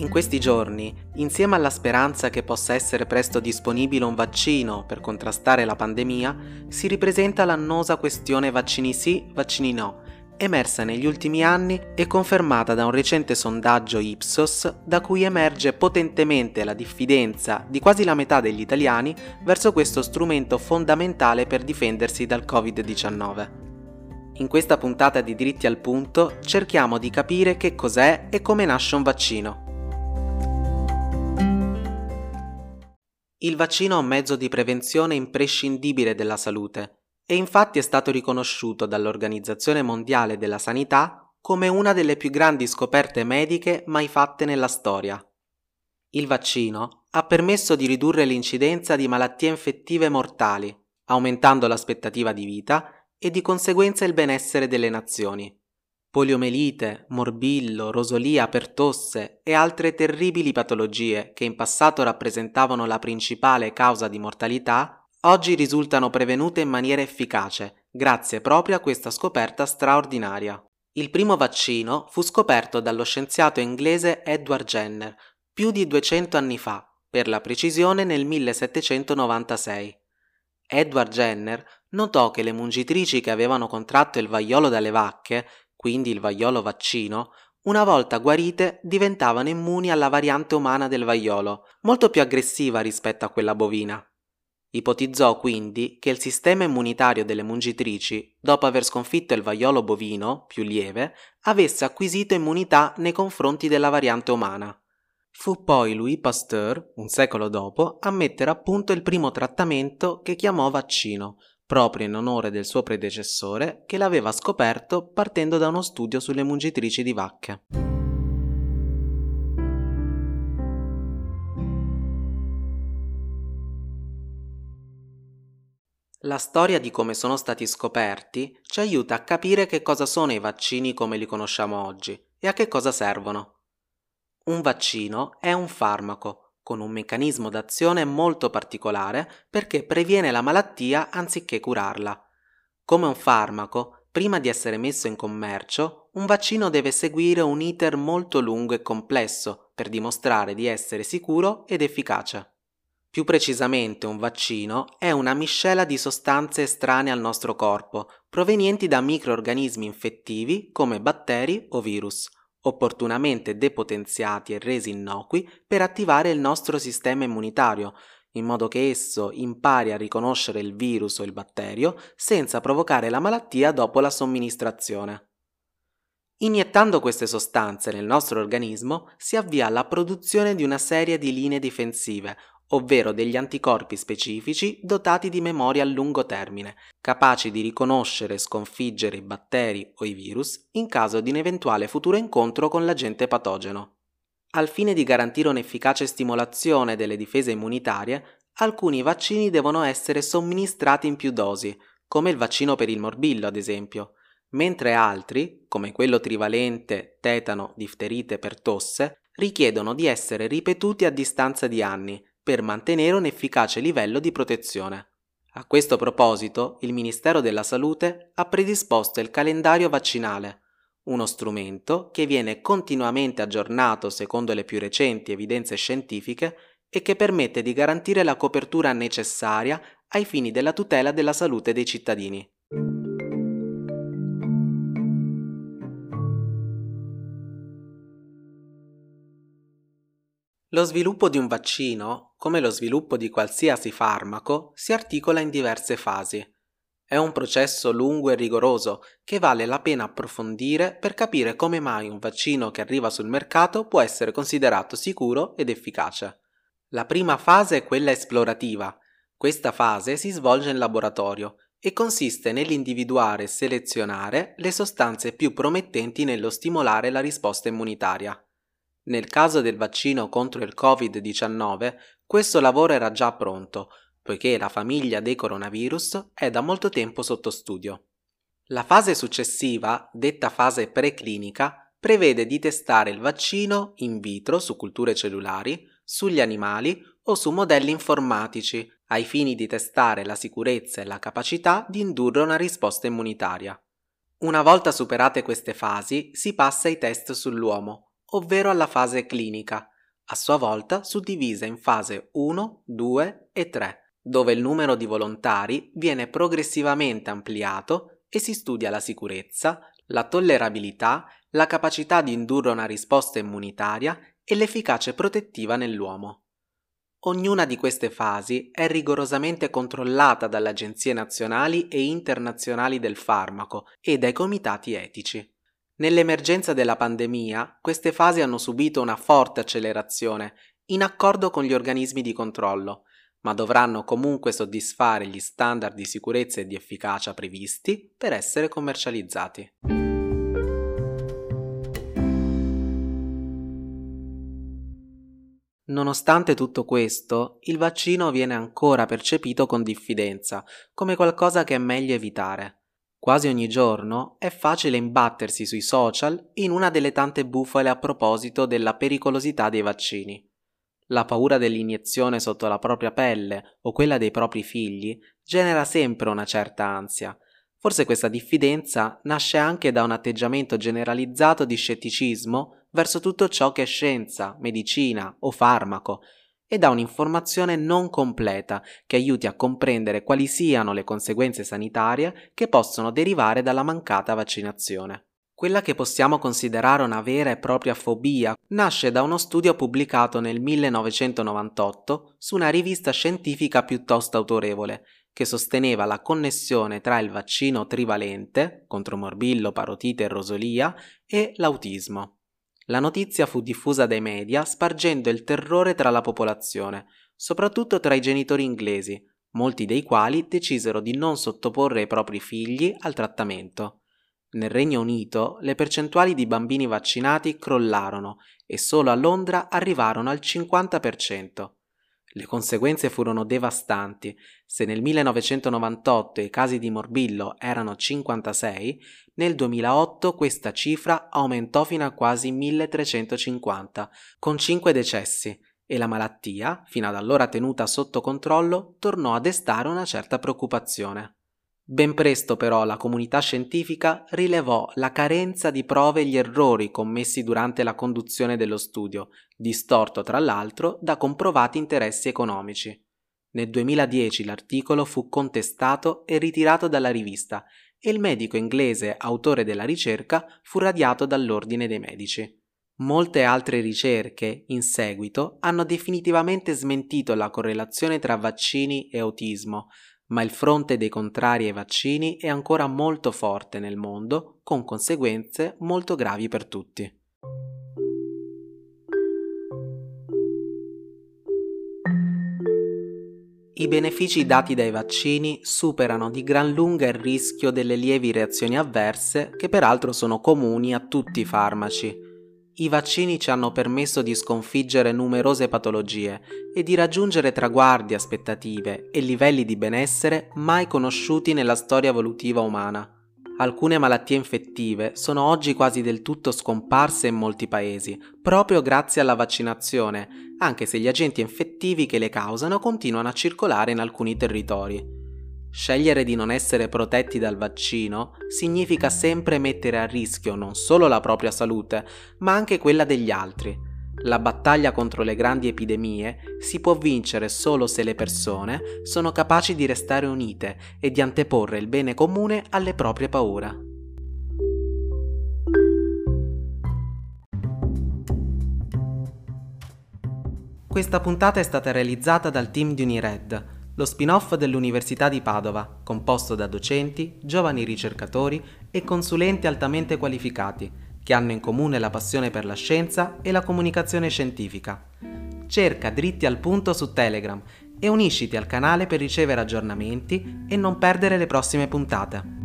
In questi giorni, insieme alla speranza che possa essere presto disponibile un vaccino per contrastare la pandemia, si ripresenta l'annosa questione vaccini sì, vaccini no, emersa negli ultimi anni e confermata da un recente sondaggio Ipsos da cui emerge potentemente la diffidenza di quasi la metà degli italiani verso questo strumento fondamentale per difendersi dal Covid-19. In questa puntata di Diritti al Punto cerchiamo di capire che cos'è e come nasce un vaccino. Il vaccino è un mezzo di prevenzione imprescindibile della salute e infatti è stato riconosciuto dall'Organizzazione Mondiale della Sanità come una delle più grandi scoperte mediche mai fatte nella storia. Il vaccino ha permesso di ridurre l'incidenza di malattie infettive mortali, aumentando l'aspettativa di vita e di conseguenza il benessere delle nazioni. Poliomelite, morbillo, rosolia per tosse e altre terribili patologie che in passato rappresentavano la principale causa di mortalità, oggi risultano prevenute in maniera efficace, grazie proprio a questa scoperta straordinaria. Il primo vaccino fu scoperto dallo scienziato inglese Edward Jenner più di 200 anni fa, per la precisione nel 1796. Edward Jenner notò che le mungitrici che avevano contratto il vaiolo dalle vacche, quindi il vaiolo vaccino, una volta guarite diventavano immuni alla variante umana del vaiolo, molto più aggressiva rispetto a quella bovina. Ipotizzò quindi che il sistema immunitario delle mungitrici, dopo aver sconfitto il vaiolo bovino, più lieve, avesse acquisito immunità nei confronti della variante umana. Fu poi Louis Pasteur, un secolo dopo, a mettere a punto il primo trattamento che chiamò vaccino, proprio in onore del suo predecessore che l'aveva scoperto partendo da uno studio sulle mungitrici di vacche. La storia di come sono stati scoperti ci aiuta a capire che cosa sono i vaccini come li conosciamo oggi e a che cosa servono. Un vaccino è un farmaco, con un meccanismo d'azione molto particolare perché previene la malattia anziché curarla. Come un farmaco, prima di essere messo in commercio, un vaccino deve seguire un iter molto lungo e complesso per dimostrare di essere sicuro ed efficace. Più precisamente un vaccino è una miscela di sostanze estranee al nostro corpo, provenienti da microorganismi infettivi come batteri o virus opportunamente depotenziati e resi innocui per attivare il nostro sistema immunitario, in modo che esso impari a riconoscere il virus o il batterio senza provocare la malattia dopo la somministrazione. Iniettando queste sostanze nel nostro organismo si avvia la produzione di una serie di linee difensive ovvero degli anticorpi specifici dotati di memoria a lungo termine, capaci di riconoscere e sconfiggere i batteri o i virus in caso di un eventuale futuro incontro con l'agente patogeno. Al fine di garantire un'efficace stimolazione delle difese immunitarie, alcuni vaccini devono essere somministrati in più dosi, come il vaccino per il morbillo ad esempio, mentre altri, come quello trivalente, tetano, difterite per tosse, richiedono di essere ripetuti a distanza di anni, per mantenere un efficace livello di protezione. A questo proposito, il Ministero della Salute ha predisposto il calendario vaccinale, uno strumento che viene continuamente aggiornato secondo le più recenti evidenze scientifiche e che permette di garantire la copertura necessaria ai fini della tutela della salute dei cittadini. Lo sviluppo di un vaccino, come lo sviluppo di qualsiasi farmaco, si articola in diverse fasi. È un processo lungo e rigoroso che vale la pena approfondire per capire come mai un vaccino che arriva sul mercato può essere considerato sicuro ed efficace. La prima fase è quella esplorativa. Questa fase si svolge in laboratorio e consiste nell'individuare e selezionare le sostanze più promettenti nello stimolare la risposta immunitaria. Nel caso del vaccino contro il Covid-19, questo lavoro era già pronto, poiché la famiglia dei coronavirus è da molto tempo sotto studio. La fase successiva, detta fase preclinica, prevede di testare il vaccino in vitro su culture cellulari, sugli animali o su modelli informatici, ai fini di testare la sicurezza e la capacità di indurre una risposta immunitaria. Una volta superate queste fasi, si passa ai test sull'uomo, ovvero alla fase clinica, a sua volta suddivisa in fase 1, 2 e 3, dove il numero di volontari viene progressivamente ampliato e si studia la sicurezza, la tollerabilità, la capacità di indurre una risposta immunitaria e l'efficacia protettiva nell'uomo. Ognuna di queste fasi è rigorosamente controllata dalle agenzie nazionali e internazionali del farmaco e dai comitati etici. Nell'emergenza della pandemia, queste fasi hanno subito una forte accelerazione, in accordo con gli organismi di controllo, ma dovranno comunque soddisfare gli standard di sicurezza e di efficacia previsti per essere commercializzati. Nonostante tutto questo, il vaccino viene ancora percepito con diffidenza, come qualcosa che è meglio evitare. Quasi ogni giorno è facile imbattersi sui social in una delle tante bufale a proposito della pericolosità dei vaccini. La paura dell'iniezione sotto la propria pelle o quella dei propri figli genera sempre una certa ansia. Forse questa diffidenza nasce anche da un atteggiamento generalizzato di scetticismo verso tutto ciò che è scienza, medicina o farmaco e da un'informazione non completa che aiuti a comprendere quali siano le conseguenze sanitarie che possono derivare dalla mancata vaccinazione. Quella che possiamo considerare una vera e propria fobia nasce da uno studio pubblicato nel 1998 su una rivista scientifica piuttosto autorevole, che sosteneva la connessione tra il vaccino trivalente contro morbillo, parotite e rosolia e l'autismo. La notizia fu diffusa dai media spargendo il terrore tra la popolazione, soprattutto tra i genitori inglesi, molti dei quali decisero di non sottoporre i propri figli al trattamento. Nel Regno Unito le percentuali di bambini vaccinati crollarono e solo a Londra arrivarono al 50%. Le conseguenze furono devastanti. Se nel 1998 i casi di morbillo erano 56, nel 2008 questa cifra aumentò fino a quasi 1350, con 5 decessi, e la malattia, fino ad allora tenuta sotto controllo, tornò a destare una certa preoccupazione. Ben presto però la comunità scientifica rilevò la carenza di prove e gli errori commessi durante la conduzione dello studio, distorto tra l'altro da comprovati interessi economici. Nel 2010 l'articolo fu contestato e ritirato dalla rivista e il medico inglese autore della ricerca fu radiato dall'ordine dei medici. Molte altre ricerche, in seguito, hanno definitivamente smentito la correlazione tra vaccini e autismo, ma il fronte dei contrari ai vaccini è ancora molto forte nel mondo, con conseguenze molto gravi per tutti. I benefici dati dai vaccini superano di gran lunga il rischio delle lievi reazioni avverse che peraltro sono comuni a tutti i farmaci i vaccini ci hanno permesso di sconfiggere numerose patologie e di raggiungere traguardi, aspettative e livelli di benessere mai conosciuti nella storia evolutiva umana. Alcune malattie infettive sono oggi quasi del tutto scomparse in molti paesi, proprio grazie alla vaccinazione, anche se gli agenti infettivi che le causano continuano a circolare in alcuni territori. Scegliere di non essere protetti dal vaccino significa sempre mettere a rischio non solo la propria salute, ma anche quella degli altri. La battaglia contro le grandi epidemie si può vincere solo se le persone sono capaci di restare unite e di anteporre il bene comune alle proprie paure. Questa puntata è stata realizzata dal team di Unired lo spin-off dell'Università di Padova, composto da docenti, giovani ricercatori e consulenti altamente qualificati, che hanno in comune la passione per la scienza e la comunicazione scientifica. Cerca dritti al punto su Telegram e unisciti al canale per ricevere aggiornamenti e non perdere le prossime puntate.